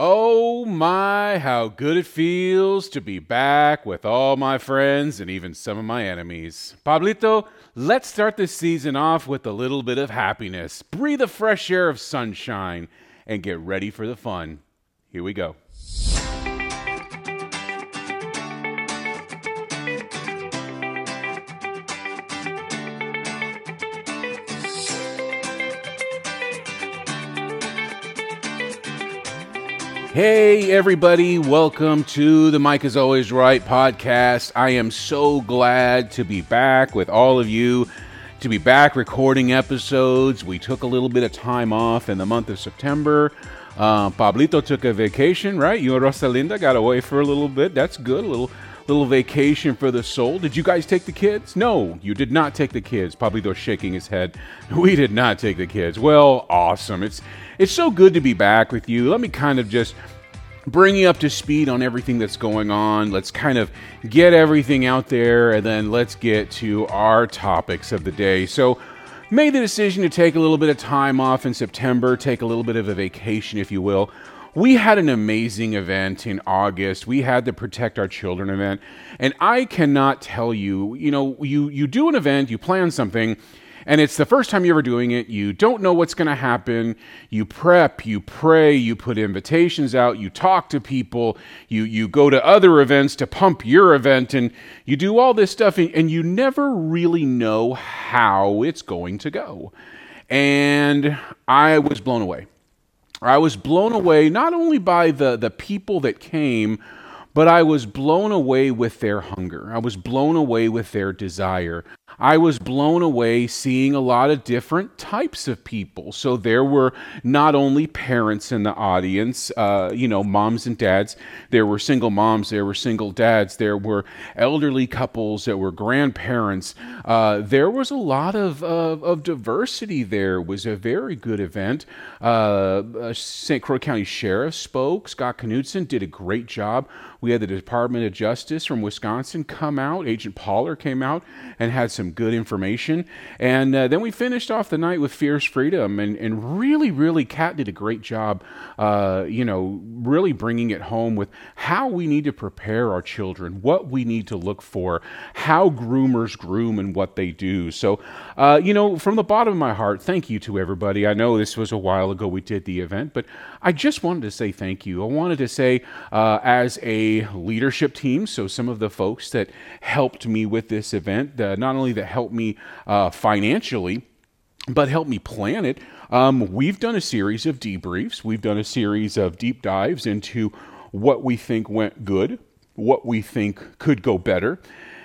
Oh my, how good it feels to be back with all my friends and even some of my enemies. Pablito, let's start this season off with a little bit of happiness. Breathe a fresh air of sunshine and get ready for the fun. Here we go. Hey, everybody, welcome to the Mike is Always Right podcast. I am so glad to be back with all of you, to be back recording episodes. We took a little bit of time off in the month of September. Uh, Pablito took a vacation, right? You and Rosalinda got away for a little bit. That's good. A little little vacation for the soul. Did you guys take the kids? No, you did not take the kids. Pablito shaking his head. We did not take the kids. Well, awesome. It's it's so good to be back with you. Let me kind of just bring you up to speed on everything that's going on. Let's kind of get everything out there and then let's get to our topics of the day. So, made the decision to take a little bit of time off in September, take a little bit of a vacation, if you will. We had an amazing event in August. We had the Protect Our Children event. And I cannot tell you, you know, you, you do an event, you plan something, and it's the first time you're ever doing it. You don't know what's going to happen. You prep, you pray, you put invitations out, you talk to people, you, you go to other events to pump your event, and you do all this stuff, and, and you never really know how it's going to go. And I was blown away. I was blown away not only by the, the people that came, but I was blown away with their hunger. I was blown away with their desire. I was blown away seeing a lot of different types of people. So there were not only parents in the audience, uh, you know, moms and dads, there were single moms, there were single dads, there were elderly couples, there were grandparents. Uh, there was a lot of, of, of, diversity there. It was a very good event. Uh, uh St. Croix County Sheriff spoke. Scott Knudson did a great job. We had the Department of Justice from Wisconsin come out. Agent Poller came out and had some good information. And uh, then we finished off the night with Fierce Freedom. And, and really, really, Kat did a great job, uh, you know, really bringing it home with how we need to prepare our children, what we need to look for, how groomers groom and what they do. So, uh, you know, from the bottom of my heart, thank you to everybody. I know this was a while ago we did the event, but I just wanted to say thank you. I wanted to say, uh, as a leadership team, so some of the folks that helped me with this event, not only that helped me uh, financially, but helped me plan it. Um, we've done a series of debriefs, we've done a series of deep dives into what we think went good, what we think could go better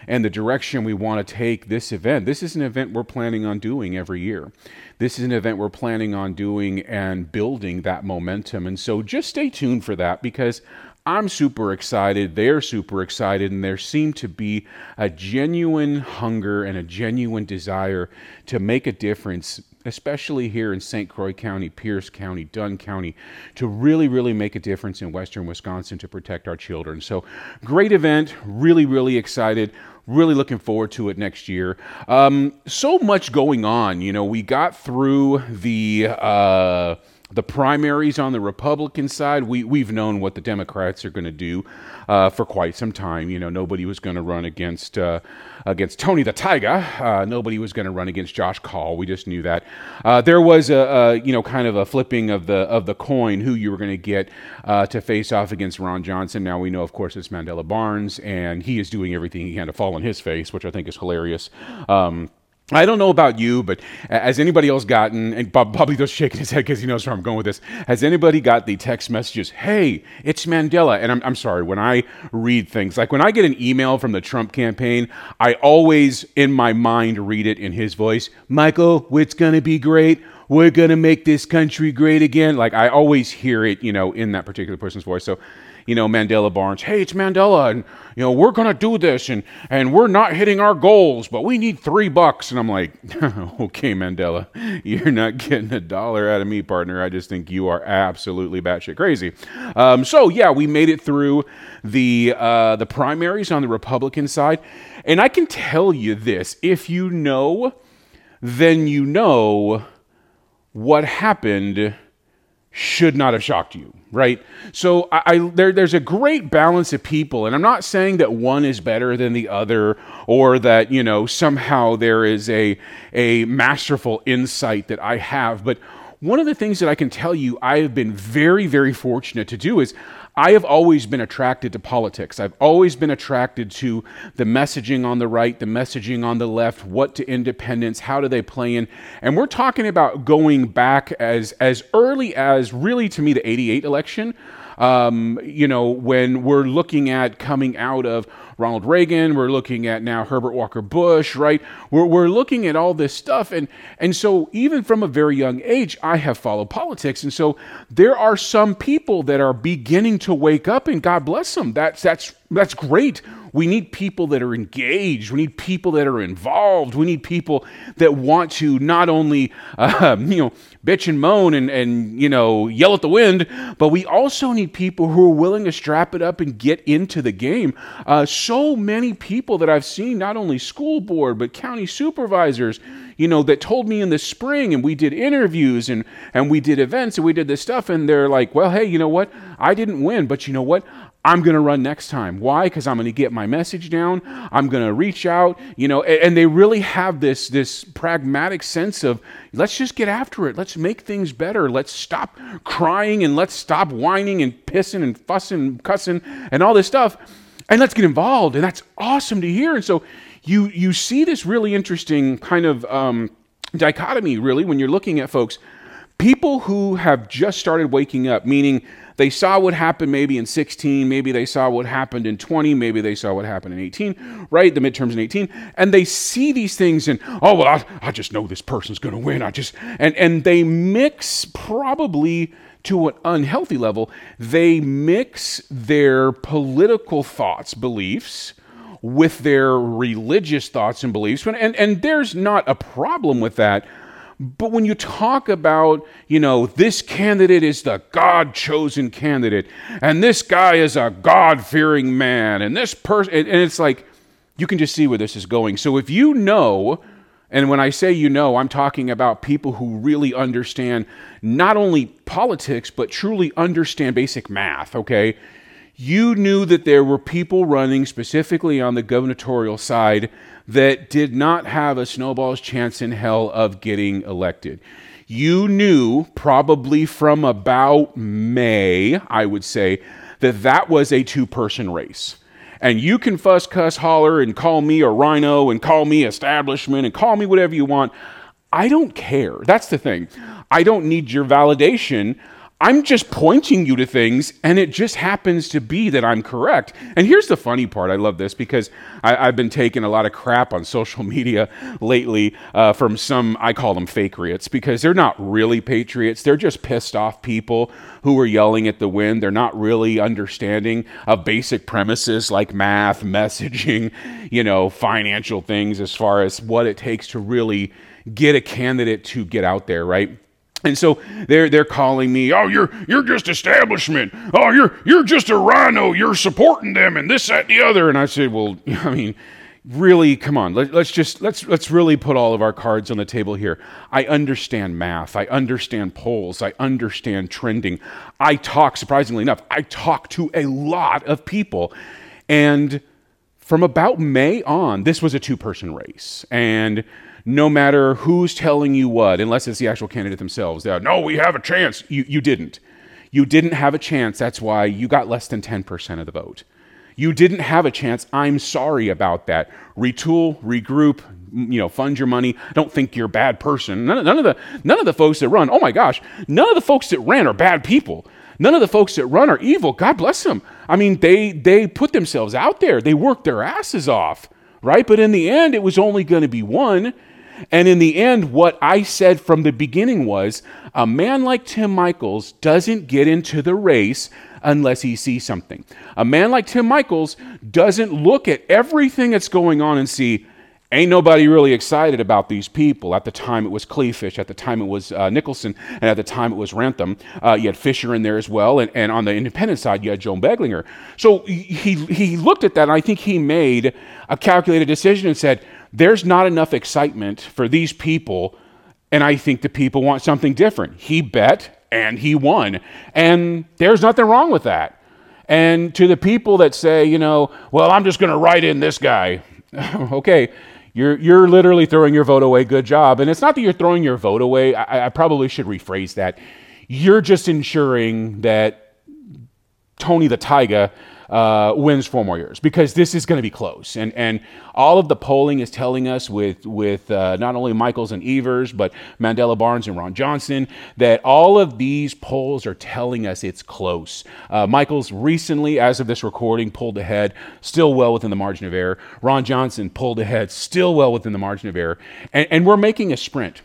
and the direction we want to take this event. This is an event we're planning on doing every year. This is an event we're planning on doing and building that momentum. And so just stay tuned for that because I'm super excited. They're super excited. And there seemed to be a genuine hunger and a genuine desire to make a difference especially here in St. Croix County, Pierce County, Dunn County, to really, really make a difference in western Wisconsin to protect our children. So, great event. Really, really excited. Really looking forward to it next year. Um, so much going on. You know, we got through the. Uh, the primaries on the Republican side, we, we've known what the Democrats are going to do uh, for quite some time. You know, nobody was going to run against uh, against Tony the Tiger. Uh, nobody was going to run against Josh Kaul. We just knew that. Uh, there was a, a, you know kind of a flipping of the of the coin who you were going to get uh, to face off against Ron Johnson. Now we know, of course, it's Mandela Barnes, and he is doing everything he can to fall on his face, which I think is hilarious. Um, I don't know about you, but has anybody else gotten, and Bob, Bobby does shaking his head because he knows where I'm going with this. Has anybody got the text messages, hey, it's Mandela? And I'm, I'm sorry, when I read things, like when I get an email from the Trump campaign, I always, in my mind, read it in his voice Michael, it's going to be great. We're going to make this country great again. Like I always hear it, you know, in that particular person's voice. So you know, Mandela Barnes, hey, it's Mandela, and you know, we're gonna do this, and and we're not hitting our goals, but we need three bucks. And I'm like, okay, Mandela, you're not getting a dollar out of me, partner. I just think you are absolutely batshit crazy. Um, so yeah, we made it through the uh, the primaries on the Republican side, and I can tell you this: if you know, then you know what happened should not have shocked you right? So I, I there, there's a great balance of people, and I'm not saying that one is better than the other, or that you know somehow there is a a masterful insight that I have. But one of the things that I can tell you, I have been very, very fortunate to do is I have always been attracted to politics. I've always been attracted to the messaging on the right, the messaging on the left, what to independence, how do they play in. And we're talking about going back as as early as really to me the 88 election. Um, you know, when we're looking at coming out of Ronald Reagan, we're looking at now Herbert Walker Bush, right? We're, we're looking at all this stuff. And, and so, even from a very young age, I have followed politics. And so, there are some people that are beginning to wake up, and God bless them. That's, that's, that's great. We need people that are engaged. We need people that are involved. We need people that want to not only, uh, you know, bitch and moan and, and, you know, yell at the wind, but we also need people who are willing to strap it up and get into the game. Uh, so many people that I've seen, not only school board, but county supervisors, you know, that told me in the spring and we did interviews and, and we did events and we did this stuff. And they're like, well, hey, you know what? I didn't win, but you know what? I'm going to run next time. Why? Because I'm going to get my message down. I'm going to reach out, you know, and, and, they really have this this pragmatic sense of let's just get after it. Let's make things better. Let's stop crying and let's stop whining and pissing and fussing and cussing and all this stuff and let's get involved. And that's awesome to hear. And so you you see this really interesting kind of um, dichotomy, really, when you're looking at folks, people who have just started waking up, meaning they saw what happened maybe in 16, maybe they saw what happened in 20, maybe they saw what happened in 18, right? The midterms in 18, and they see these things and oh well, I, I just know this person's going to win. I just and and they mix probably to an unhealthy level. They mix their political thoughts, beliefs with their religious thoughts and beliefs. And, and there's not a problem with that. But when you talk about, you know, this candidate is the God chosen candidate, and this guy is a God fearing man, and this person, and it's like, you can just see where this is going. So if you know, and when I say you know, I'm talking about people who really understand not only politics, but truly understand basic math, okay? You knew that there were people running specifically on the gubernatorial side that did not have a snowball's chance in hell of getting elected. You knew probably from about May, I would say, that that was a two person race. And you can fuss, cuss, holler, and call me a rhino, and call me establishment and call me whatever you want. I don't care. That's the thing. I don't need your validation. I'm just pointing you to things, and it just happens to be that I'm correct. And here's the funny part I love this because I, have been taking a lot of crap on social media lately uh, from some, I call them patriots, because they're not really patriots. They're just pissed off people who are yelling at the wind. They're not really understanding of basic premises like math, messaging, you know, financial things as far as what it takes to really get a candidate to get out there, right? And so they're they're calling me, oh, you're you're just establishment. Oh, you're you're just a rhino. You're supporting them and this, that, and the other. And I said, well, I mean, really, come on. Let, us just let's let's really put all of our cards on the table here. I understand math. I understand polls. I understand trending. I talk, surprisingly enough, I talk to a lot of people, and from about May on, this was a two-person race, and no matter who's telling you what, unless it's the actual candidate themselves. No, we have a chance. You, you didn't. You didn't have a chance. That's why you got less than 10% of the vote. You didn't have a chance. I'm sorry about that. Retool, regroup, you know, fund your money. Don't think you're a bad person. None, none, of the none of the folks that run. Oh my gosh, none of the folks that ran are bad people. None of the folks that run are evil. God bless them. I mean, they they put themselves out there. They worked their asses off, right? But in the end, it was only going to be one. And in the end, what I said from the beginning was a man like Tim Michels doesn't get into the race unless he sees something. A man like Tim Michels doesn't look at everything that's going on and see, ain't nobody really excited about these people. At the time, it was Kleefisch. At the time, it was uh, Nicholson. And at the time, it was Ramthun. Uh, you had Fischer in there as well. And, and on the independent side, you had Joan Beglinger. So he, he looked at that, and I think he made a calculated decision and said, there's not enough excitement for these people, and I think the people want something different. He bet, and he won. And there's nothing wrong with that. And to the people that say, you know, well, I'm just going to write in this guy, okay, you're, you're literally throwing your vote away. Good job. And it's not that you're throwing your vote away. I, I probably should rephrase that. You're just ensuring that Tony the Tiger uh, wins four more years because this is going to be close. And and all of the polling is telling us with with uh, not only Michels and Evers but Mandela Barnes and Ron Johnson that all of these polls are telling us it's close. Uh, Michels recently, as of this recording, pulled ahead, still well within the margin of error. Ron Johnson pulled ahead, still well within the margin of error. And, and we're making a sprint.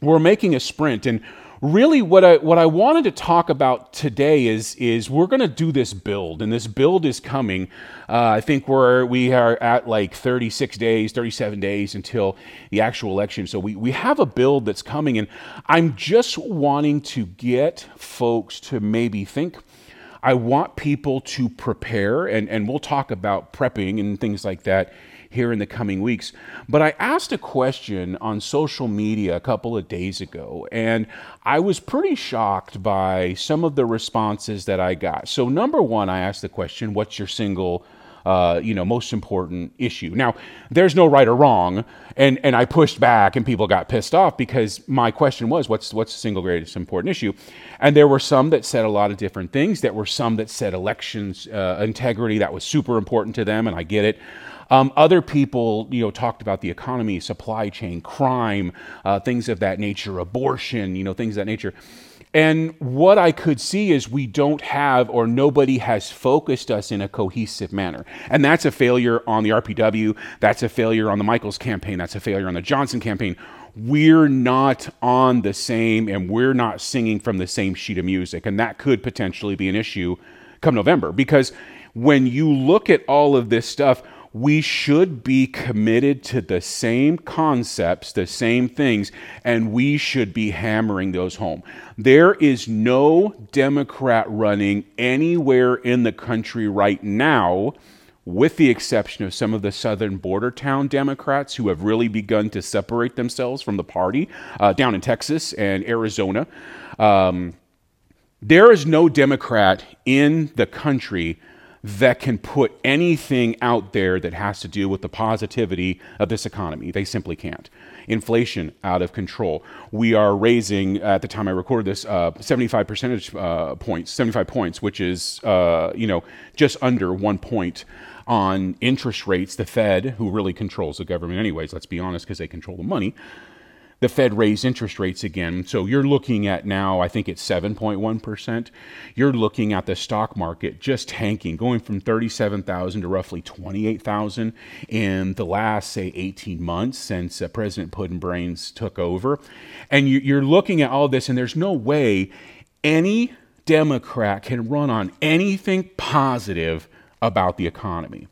We're making a sprint and really what I what I wanted to talk about today is is we're going to do this build, and this build is coming. Uh, I think we're we are at like 36 days, 37 days until the actual election. So we we have a build that's coming, and I'm just wanting to get folks to maybe think. I want people to prepare, and, and we'll talk about prepping and things like that here in the coming weeks. But I asked a question on social media a couple of days ago, and I was pretty shocked by some of the responses that I got. So, number one, I asked the question, What's your single uh, you know, most important issue. Now, there's no right or wrong, and and I pushed back, and people got pissed off because my question was, what's what's the single greatest important issue? And there were some that said a lot of different things. There were some that said elections uh, integrity that was super important to them, and I get it. Um, other people, you know, talked about the economy, supply chain, crime, uh, things of that nature, abortion, you know, things of that nature. And what I could see is we don't have, or nobody has focused us in a cohesive manner. And that's a failure on the RPW. That's a failure on the Michels campaign. That's a failure on the Johnson campaign. We're not on the same, and we're not singing from the same sheet of music. And that could potentially be an issue come November. Because when you look at all of this stuff, we should be committed to the same concepts, the same things, and we should be hammering those home. There is no Democrat running anywhere in the country right now, with the exception of some of the southern border town Democrats who have really begun to separate themselves from the party uh, down in Texas and Arizona. Um, there is no Democrat in the country that can put anything out there that has to do with the positivity of this economy. They simply can't. Inflation out of control. We are raising, at the time I recorded this, uh, 75 percentage uh, points, 75 points, which is, uh, you know, just under one point on interest rates. The Fed, who really controls the government anyways, let's be honest, because they control the money, the Fed raised interest rates again. So you're looking at now, I think it's 7.1%. You're looking at the stock market just tanking, going from 37,000 to roughly 28,000 in the last, say, 18 months since uh, President Puddinbrains took over. And you, are looking at all this, and there's no way any Democrat can run on anything positive about the economy.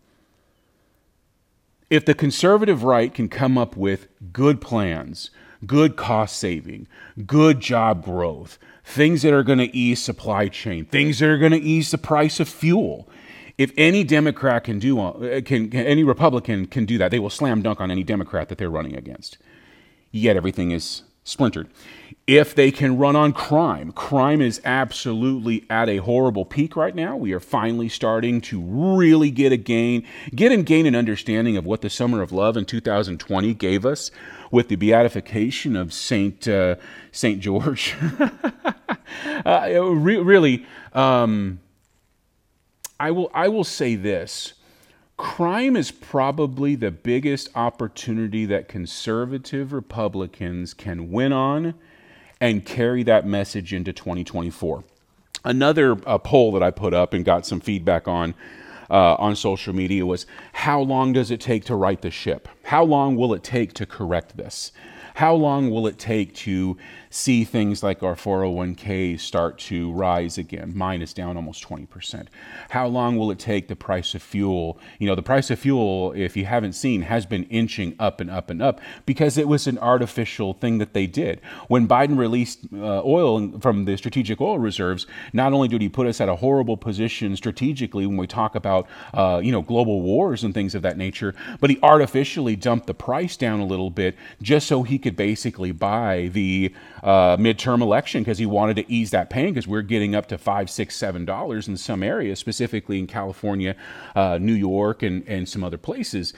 If the conservative right can come up with good plans, good cost saving, good job growth, things that are going to ease supply chain, things that are going to ease the price of fuel. If any Democrat can do, uh, can, any Republican can do that, they will slam dunk on any Democrat that they're running against. Yet everything is splintered. If they can run on crime, crime is absolutely at a horrible peak right now. We are finally starting to really get a gain, get and gain an understanding of what the summer of love in 2020 gave us with the beatification of Saint uh, Saint George. uh, re- really, um, I will I will say this: crime is probably the biggest opportunity that conservative Republicans can win on and carry that message into 2024. Another uh, poll that I put up and got some feedback on uh, on social media was how long does it take to right the ship? How long will it take to correct this? How long will it take to see things like our 401k start to rise again. Mine is down almost 20%. How long will it take the price of fuel? You know, the price of fuel, if you haven't seen, has been inching up and up and up because it was an artificial thing that they did. When Biden released uh, oil from the strategic oil reserves, not only did he put us at a horrible position strategically when we talk about, uh, you know, global wars and things of that nature, but he artificially dumped the price down a little bit just so he could basically buy the uh, midterm election because he wanted to ease that pain because we're getting up to five, six, seven dollars in some areas, specifically in California, uh, New York, and, and some other places.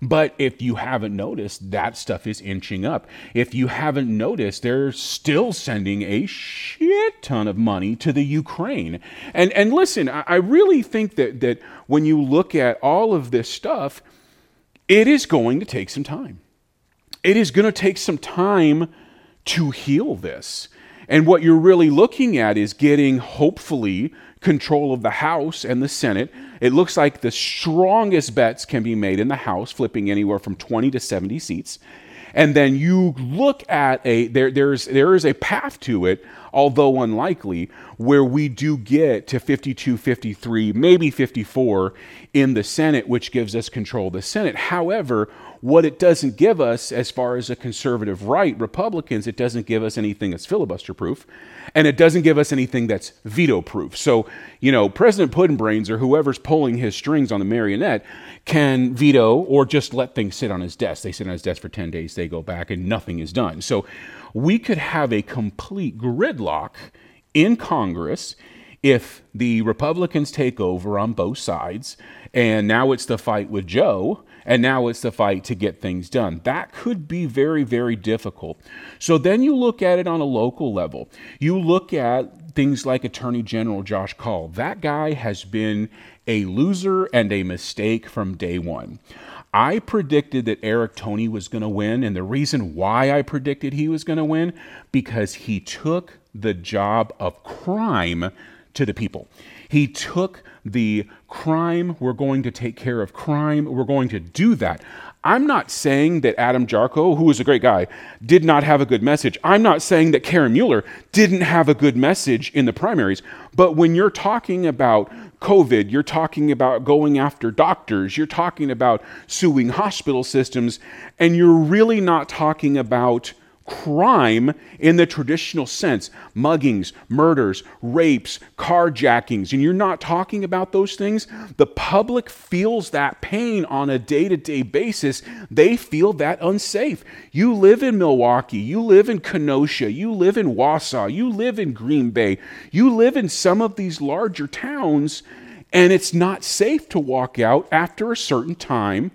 But if you haven't noticed, that stuff is inching up. If you haven't noticed, they're still sending a shit ton of money to the Ukraine. And and listen, I, I really think that that when you look at all of this stuff, it is going to take some time. It is going to take some time to heal this. And what you're really looking at is getting, hopefully, control of the House and the Senate. It looks like the strongest bets can be made in the House, flipping anywhere from 20 to 70 seats. And then you look at a there there's there is a path to it, although unlikely, where we do get to 52, 53, maybe 54 in the Senate, which gives us control of the Senate. However, what it doesn't give us, as far as a conservative right, Republicans, it doesn't give us anything that's filibuster proof, and it doesn't give us anything that's veto proof. So, you know, President Puddinbrains or whoever's pulling his strings on the marionette can veto or just let things sit on his desk. They sit on his desk for 10 days, they go back, and nothing is done. So, we could have a complete gridlock in Congress if the Republicans take over on both sides, and now it's the fight with Joe and now it's the fight to get things done. That could be very, very difficult. So then you look at it on a local level. You look at things like Attorney General Josh Kaul. That guy has been a loser and a mistake from day one. I predicted that Eric Toney was going to win, and the reason why I predicted he was going to win because he took the job of crime to the people. He took the crime, we're going to take care of crime, we're going to do that. I'm not saying that Adam Jarchow, who is a great guy, did not have a good message. I'm not saying that Karen Mueller didn't have a good message in the primaries. But when you're talking about COVID, you're talking about going after doctors, you're talking about suing hospital systems, and you're really not talking about crime in the traditional sense. Muggings, murders, rapes, carjackings, and you're not talking about those things, the public feels that pain on a day to day basis. They feel that unsafe. You live in Milwaukee, you live in Kenosha, you live in Wausau, you live in Green Bay, you live in some of these larger towns, and it's not safe to walk out after a certain time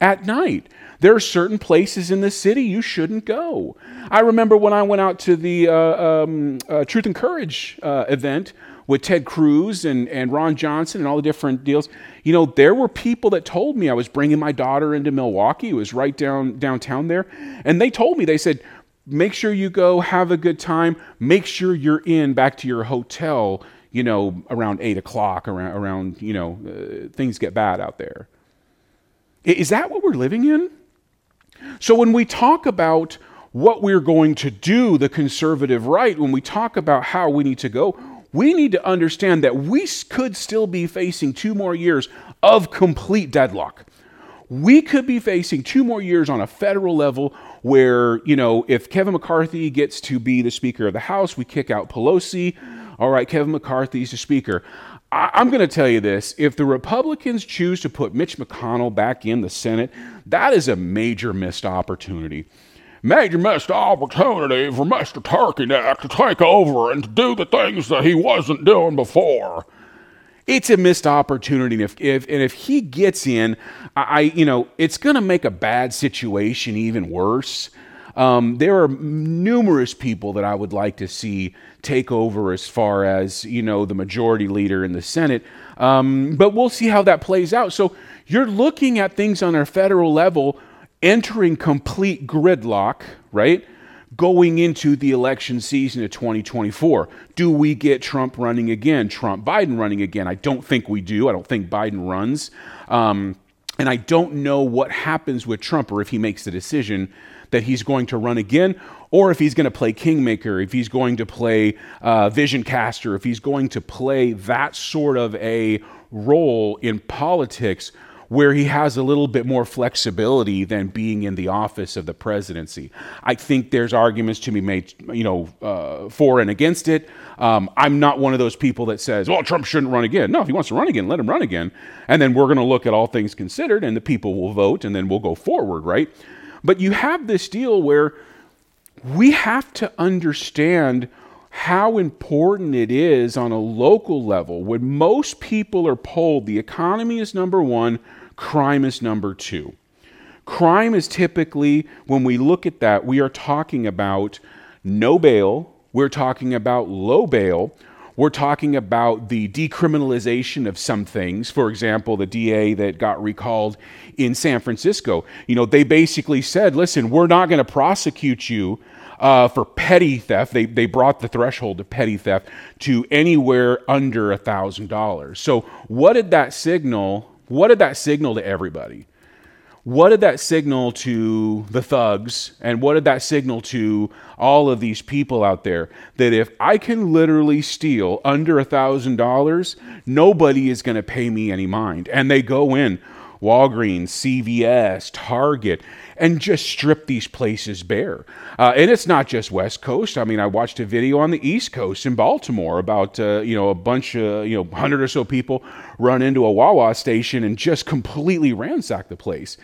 at night. There are certain places in the city you shouldn't go. I remember when I went out to the uh, um, uh, Truth and Courage uh, event with Ted Cruz and, and Ron Johnson and all the different deals. You know, there were people that told me I was bringing my daughter into Milwaukee. It was right down downtown there, and they told me they said, "Make sure you go, have a good time. Make sure you're in back to your hotel." You know, around eight o'clock, around around you know, uh, things get bad out there. Is that what we're living in? So when we talk about what we're going to do, the conservative right, when we talk about how we need to go, we need to understand that we could still be facing two more years of complete deadlock. We could be facing two more years on a federal level where, you know, if Kevin McCarthy gets to be the Speaker of the House, we kick out Pelosi. All right, Kevin McCarthy's the Speaker. I'm going to tell you this if the Republicans choose to put Mitch McConnell back in the Senate, that is a major missed opportunity. Major missed opportunity for Mr. Turkey Neck to take over and to do the things that he wasn't doing before. It's a missed opportunity. If, if, and if he gets in, I, you know, it's going to make a bad situation even worse. Um, there are numerous people that I would like to see take over as far as, you know, the majority leader in the Senate. Um, but we'll see how that plays out. So you're looking at things on a federal level entering complete gridlock, right? Going into the election season of 2024. Do we get Trump running again? Trump Biden running again? I don't think we do. I don't think Biden runs. Um, and I don't know what happens with Trump or if he makes the decision that he's going to run again, or if he's going to play Kingmaker, if he's going to play uh, Vision Caster, if he's going to play that sort of a role in politics where he has a little bit more flexibility than being in the office of the presidency. I think there's arguments to be made, you know, uh, for and against it. Um, I'm not one of those people that says, well, Trump shouldn't run again. No, if he wants to run again, let him run again. And then we're going to look at all things considered and the people will vote and then we'll go forward, right? But you have this deal where we have to understand how important it is on a local level when most people are polled the economy is number one, crime is number two. Crime is typically, when we look at that, we are talking about no bail, we're talking about low bail, we're talking about the decriminalization of some things. For example, the DA that got recalled in San Francisco, you know, they basically said, listen, we're not going to prosecute you uh, for petty theft. They, they brought the threshold of petty theft to anywhere under a $1,000. So, what did that signal? What did that signal to everybody? What did that signal to the thugs? And what did that signal to all of these people out there? That if I can literally steal under a $1,000, nobody is going to pay me any mind. And they go in Walgreens, CVS, Target, and just strip these places bare. Uh, and it's not just West Coast. I mean, I watched a video on the East Coast in Baltimore about uh, you know a bunch of you know hundred or so people run into a Wawa station and just completely ransack the place.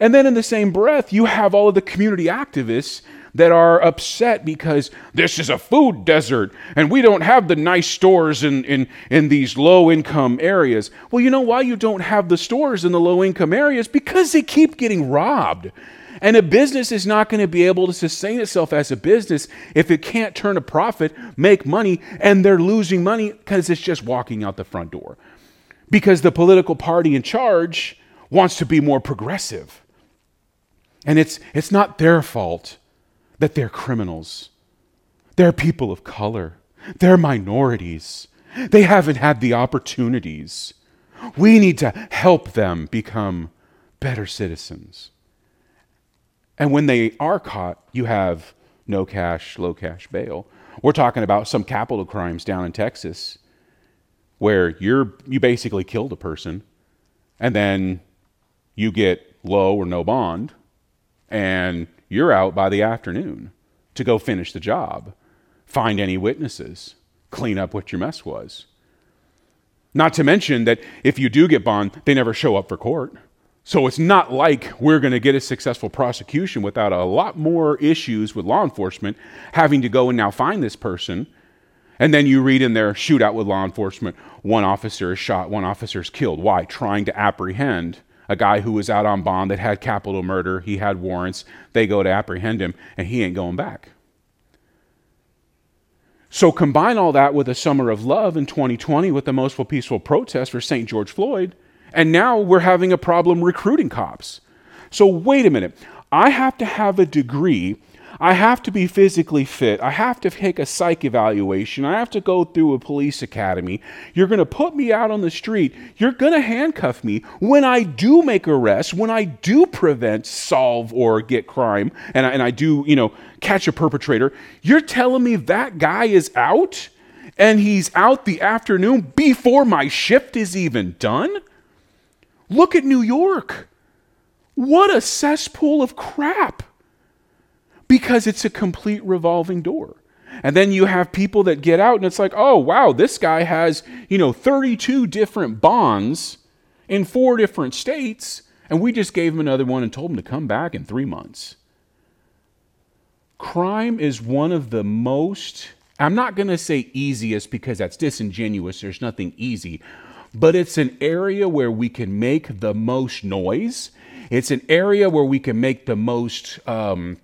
And then in the same breath, you have all of the community activists that are upset because this is a food desert and we don't have the nice stores in, in, in these low income areas. Well, you know why you don't have the stores in the low income areas? Because they keep getting robbed. And a business is not going to be able to sustain itself as a business if it can't turn a profit, make money, and they're losing money because it's just walking out the front door. Because the political party in charge wants to be more progressive. And it's, it's not their fault that they're criminals. They're people of color. They're minorities. They haven't had the opportunities. We need to help them become better citizens. And when they are caught, you have no cash, low cash bail. We're talking about some capital crimes down in Texas where you're you basically killed a person and then you get low or no bond and you're out by the afternoon to go finish the job, find any witnesses, clean up what your mess was. Not to mention that if you do get bond, they never show up for court. So it's not like we're going to get a successful prosecution without a lot more issues with law enforcement having to go and now find this person. And then you read in there shootout with law enforcement. One officer is shot, one officer is killed. Why? Trying to apprehend a guy who was out on bond that had capital murder, he had warrants, they go to apprehend him, and he ain't going back. So combine all that with a summer of love in 2020 with the most peaceful protest for St. George Floyd, and now we're having a problem recruiting cops. So wait a minute. I have to have a degree I have to be physically fit. I have to take a psych evaluation. I have to go through a police academy. You're going to put me out on the street. You're going to handcuff me when I do make arrests, when I do prevent, solve, or get crime, and I, and I do, you know, catch a perpetrator. You're telling me that guy is out and he's out the afternoon before my shift is even done? Look at New York. What a cesspool of crap because it's a complete revolving door. And then you have people that get out and it's like, oh, wow, this guy has, you know, 32 different bonds in four different states, and we just gave him another one and told him to come back in three months. Crime is one of the most, I'm not going to say easiest because that's disingenuous, there's nothing easy, but it's an area where we can make the most noise. It's an area where we can make the most um,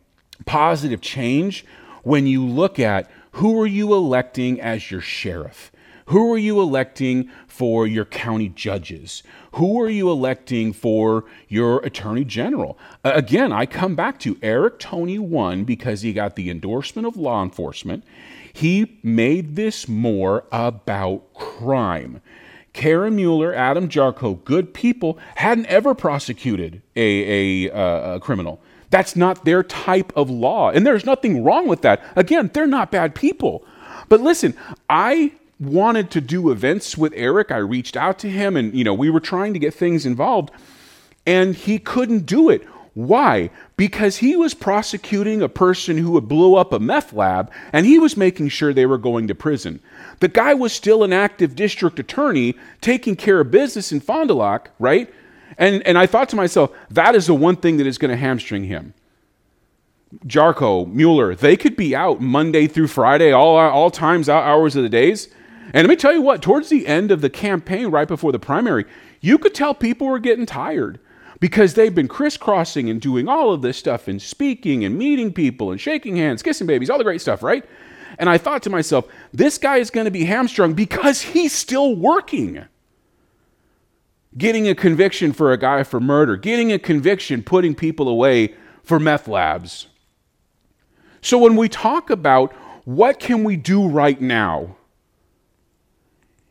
positive change when you look at who are you electing as your sheriff? Who are you electing for your county judges? Who are you electing for your attorney general? Again, I come back to Eric Toney won because he got the endorsement of law enforcement. He made this more about crime. Karen Mueller, Adam Jarchow, good people, hadn't ever prosecuted a, a, uh, a criminal. That's not their type of law. And there's nothing wrong with that. Again, they're not bad people. But listen, I wanted to do events with Eric. I reached out to him and, you know, we were trying to get things involved and he couldn't do it. Why? Because he was prosecuting a person who had blew up a meth lab and he was making sure they were going to prison. The guy was still an active district attorney taking care of business in Fond du Lac, right? And, and I thought to myself, that is the one thing that is going to hamstring him. Jarchow, Mueller, they could be out Monday through Friday, all, all times, hours of the days. And let me tell you what, towards the end of the campaign, right before the primary, you could tell people were getting tired because they've been crisscrossing and doing all of this stuff and speaking and meeting people and shaking hands, kissing babies, all the great stuff, right? And I thought to myself, this guy is going to be hamstrung because he's still working. Getting a conviction for a guy for murder, getting a conviction putting people away for meth labs. So when we talk about what can we do right now,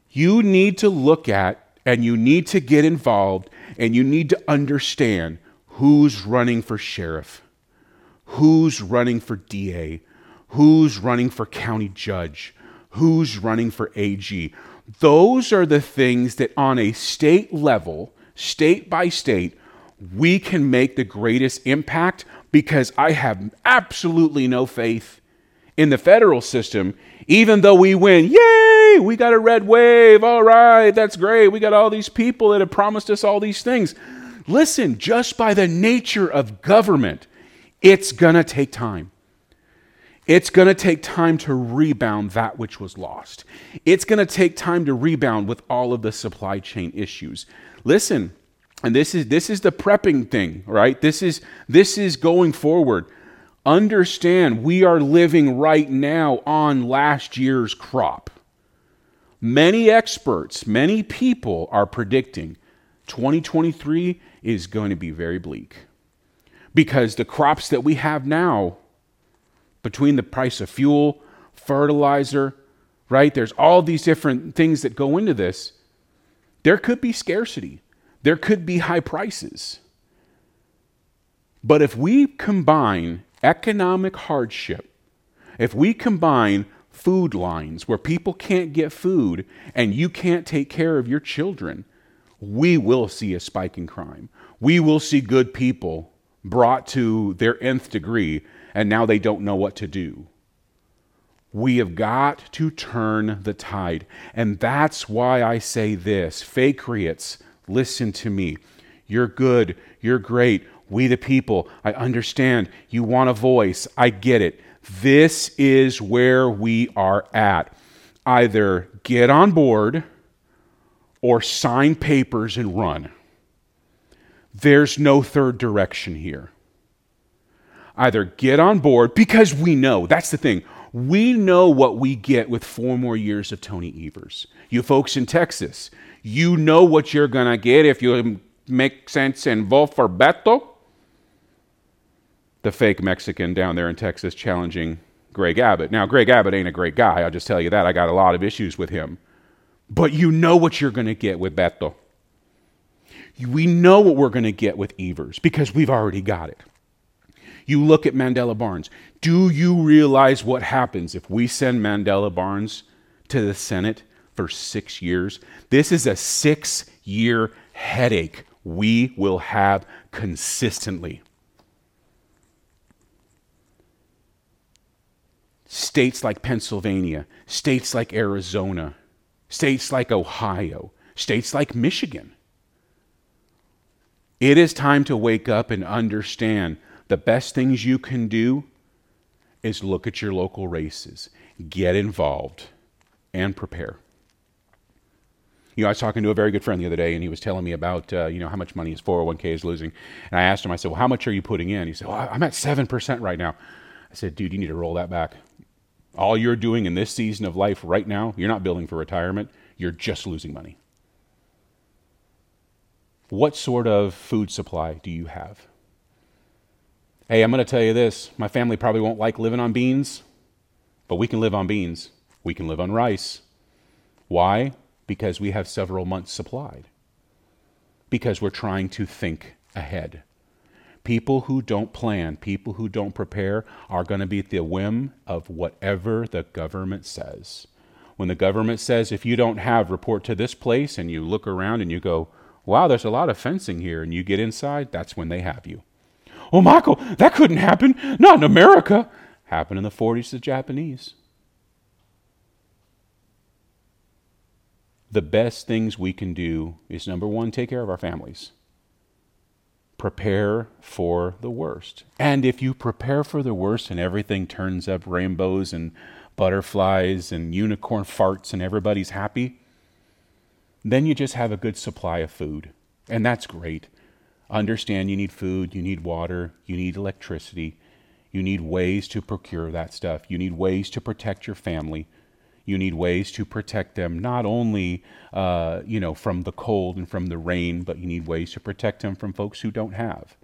you need to look at and you need to get involved and you need to understand who's running for sheriff, who's running for DA, who's running for county judge, who's running for AG. Those are the things that, on a state level, state by state, we can make the greatest impact because I have absolutely no faith in the federal system, even though we win. Yay! We got a red wave. All right, that's great. We got all these people that have promised us all these things. Listen, just by the nature of government, it's going to take time. It's going to take time to rebound that which was lost. It's going to take time to rebound with all of the supply chain issues. Listen, and this is this is the prepping thing, right? This is this is going forward. Understand we are living right now on last year's crop. Many experts, many people are predicting 2023 is going to be very bleak. Because the crops that we have now between the price of fuel, fertilizer, right? There's all these different things that go into this. There could be scarcity, there could be high prices. But if we combine economic hardship, if we combine food lines where people can't get food and you can't take care of your children, we will see a spike in crime. We will see good people brought to their nth degree and now they don't know what to do. We have got to turn the tide. And that's why I say this Fakriots, listen to me. You're good. You're great. We, the people, I understand. You want a voice. I get it. This is where we are at. Either get on board or sign papers and run. There's no third direction here either get on board because we know that's the thing. We know what we get with four more years of Tony Evers. You folks in Texas, you know what you're going to get if you make sense and vote for Beto. The fake Mexican down there in Texas challenging Greg Abbott. Now, Greg Abbott ain't a great guy, I'll just tell you that. I got a lot of issues with him. But you know what you're going to get with Beto. We know what we're going to get with Evers because we've already got it. You look at Mandela Barnes. Do you realize what happens if we send Mandela Barnes to the Senate for six years? This is a six year headache we will have consistently. States like Pennsylvania, states like Arizona, states like Ohio, states like Michigan. It is time to wake up and understand the best things you can do is look at your local races, get involved, and prepare. You know, I was talking to a very good friend the other day, and he was telling me about, uh, you know, how much money his 401k is losing. And I asked him, I said, well, how much are you putting in? He said, well, I'm at 7% right now. I said, dude, you need to roll that back. All you're doing in this season of life right now, you're not building for retirement, you're just losing money. What sort of food supply do you have? Hey, I'm going to tell you this my family probably won't like living on beans, but we can live on beans. We can live on rice. Why? Because we have several months supplied. Because we're trying to think ahead. People who don't plan, people who don't prepare, are going to be at the whim of whatever the government says. When the government says, if you don't have, report to this place, and you look around and you go, wow, there's a lot of fencing here, and you get inside, that's when they have you. Oh, Michael, that couldn't happen. Not in America. Happened in the 40s to the Japanese. The best things we can do is number one, take care of our families. prepare for the worst. And if you prepare for the worst and everything turns up rainbows and butterflies and unicorn farts and everybody's happy, then you just have a good supply of food. And that's great. Understand you need food, you need water, you need electricity, you need ways to procure that stuff, you need ways to protect your family. You need ways to protect them not only, uh, you know, from the cold and from the rain, but you need ways to protect them from folks who don't have.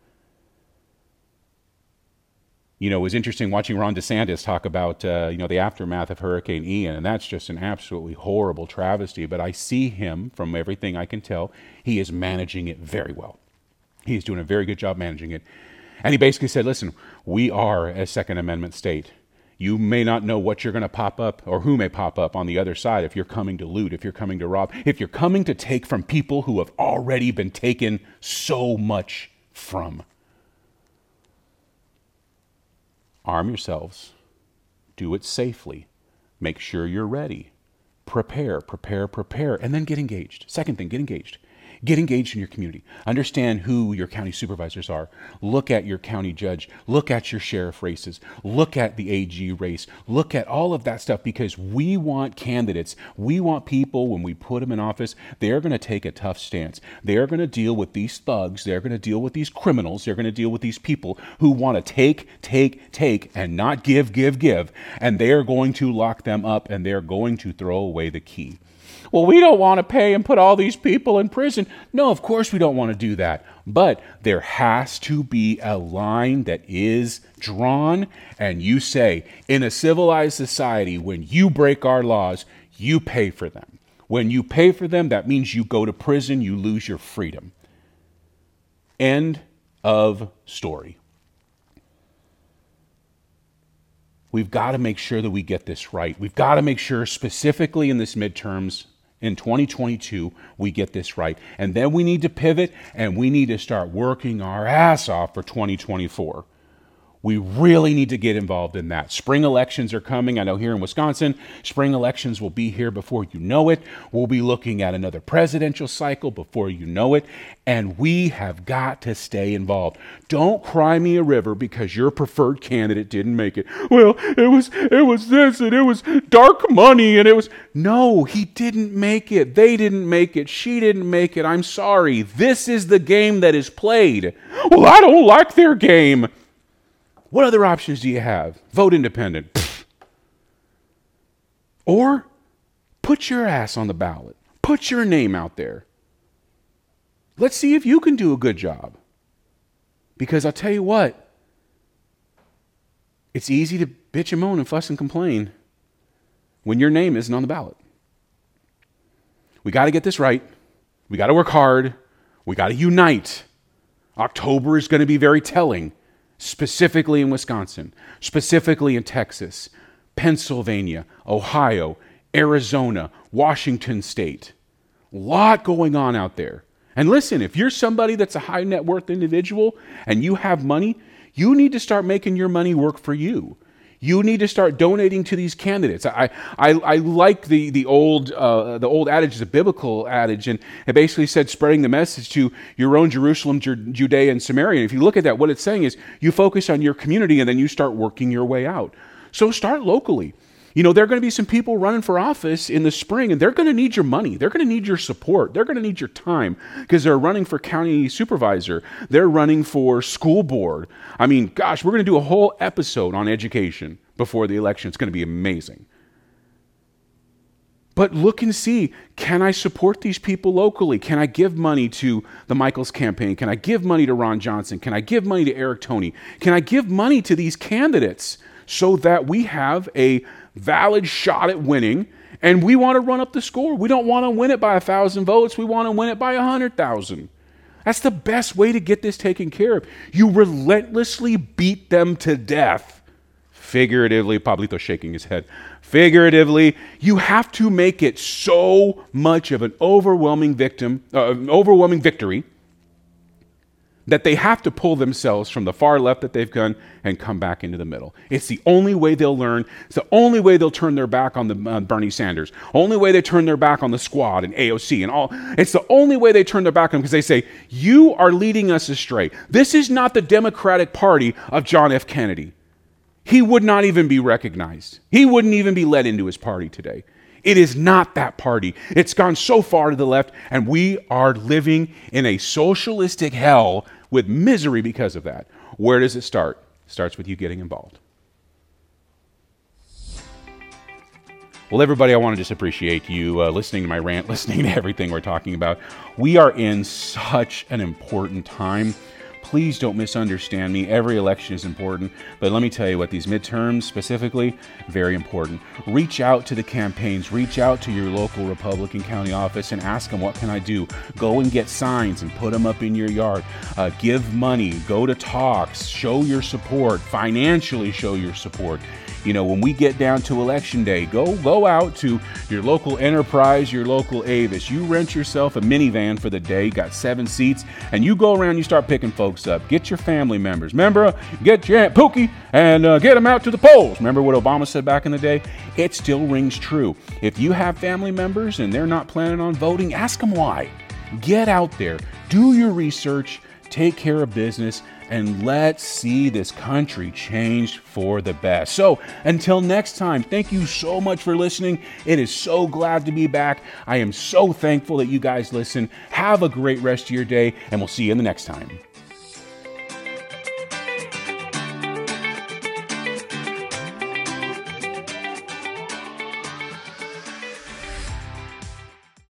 You know, it was interesting watching Ron DeSantis talk about, uh, you know, the aftermath of Hurricane Ian, and that's just an absolutely horrible travesty. But I see him, from everything I can tell, he is managing it very well. He is doing a very good job managing it. And he basically said, listen, we are a Second Amendment state. You may not know what you're going to pop up or who may pop up on the other side if you're coming to loot, if you're coming to rob, if you're coming to take from people who have already been taken so much from. Arm yourselves, do it safely, make sure you're ready, prepare, prepare, prepare, and then get engaged. Second thing, get engaged. Get engaged in your community. Understand who your county supervisors are. Look at your county judge. Look at your sheriff races. Look at the AG race. Look at all of that stuff because we want candidates. We want people, when we put them in office, they're going to take a tough stance. They're going to deal with these thugs. They're going to deal with these criminals. They're going to deal with these people who want to take, take, take, and not give, give, give. And they're going to lock them up and they're going to throw away the key well, we don't want to pay and put all these people in prison. No, of course we don't want to do that. But there has to be a line that is drawn, and you say, in a civilized society, when you break our laws, you pay for them. When you pay for them, that means you go to prison, you lose your freedom. End of story. We've got to make sure that we get this right. We've got to make sure, specifically in this midterms, in 2022 we get this right. And then we need to pivot and we need to start working our ass off for 2024. We really need to get involved in that. Spring elections are coming. I know here in Wisconsin, spring elections will be here before you know it. We'll be looking at another presidential cycle before you know it. And we have got to stay involved. Don't cry me a river because your preferred candidate didn't make it. Well, it was it was this and it was dark money and it was No, he didn't make it. They didn't make it. She didn't make it. I'm sorry. This is the game that is played. Well, I don't like their game. What other options do you have? Vote independent. Or put your ass on the ballot. Put your name out there. Let's see if you can do a good job. Because I'll tell you what, it's easy to bitch and moan and fuss and complain when your name isn't on the ballot. We got to get this right. We got to work hard. We got to unite. October is going to be very telling specifically in Wisconsin, specifically in Texas, Pennsylvania, Ohio, Arizona, Washington State. A lot going on out there. And listen, if you're somebody that's a high net worth individual and you have money, you need to start making your money work for you. You need to start donating to these candidates. I, I, I like the, the, old, uh, the old adage, the biblical adage, and it basically said spreading the message to your own Jerusalem, Judea, and Samaria. And if you look at that, what it's saying is you focus on your community and then you start working your way out. So start locally. You know, there are going to be some people running for office in the spring, and they're going to need your money. They're going to need your support. They're going to need your time because they're running for county supervisor. They're running for school board. I mean, gosh, we're going to do a whole episode on education before the election. It's going to be amazing. But look and see can I support these people locally? Can I give money to the Michels campaign? Can I give money to Ron Johnson? Can I give money to Eric Toney? Can I give money to these candidates so that we have a valid shot at winning, and we want to run up the score. We don't want to win it by a thousand votes. We want to win it by a hundred thousand. That's the best way to get this taken care of. You relentlessly beat them to death. Figuratively, Pablito shaking his head. Figuratively, you have to make it so much of an overwhelming victim, uh, overwhelming victory that they have to pull themselves from the far left that they've gone and come back into the middle. It's the only way they'll learn. It's the only way they'll turn their back on the uh, Bernie Sanders. Only way they turn their back on the squad and AOC and all. It's the only way they turn their back on them because they say, "You are leading us astray. This is not the Democratic Party of John F. Kennedy." He would not even be recognized. He wouldn't even be let into his party today. It is not that party. It's gone so far to the left, and we are living in a socialistic hell with misery because of that. Where does it start? It starts with you getting involved. Well, everybody, I want to just appreciate you uh, listening to my rant, listening to everything we're talking about. We are in such an important time please don't misunderstand me. Every election is important, but let me tell you what, these midterms specifically, very important. Reach out to the campaigns, reach out to your local Republican county office and ask them, what can I do? Go and get signs and put them up in your yard. Uh, give money, go to talks, show your support, financially show your support. You know, when we get down to election day, go go out to your local enterprise, your local Avis. You rent yourself a minivan for the day, got seven seats, and you go around. You start picking folks up. Get your family members. Remember, get your aunt Pookie and uh, get them out to the polls. Remember what Obama said back in the day? It still rings true. If you have family members and they're not planning on voting, ask them why. Get out there, do your research, take care of business and let's see this country change for the best. So, until next time, thank you so much for listening. It is so glad to be back. I am so thankful that you guys listen. Have a great rest of your day, and we'll see you in the next time.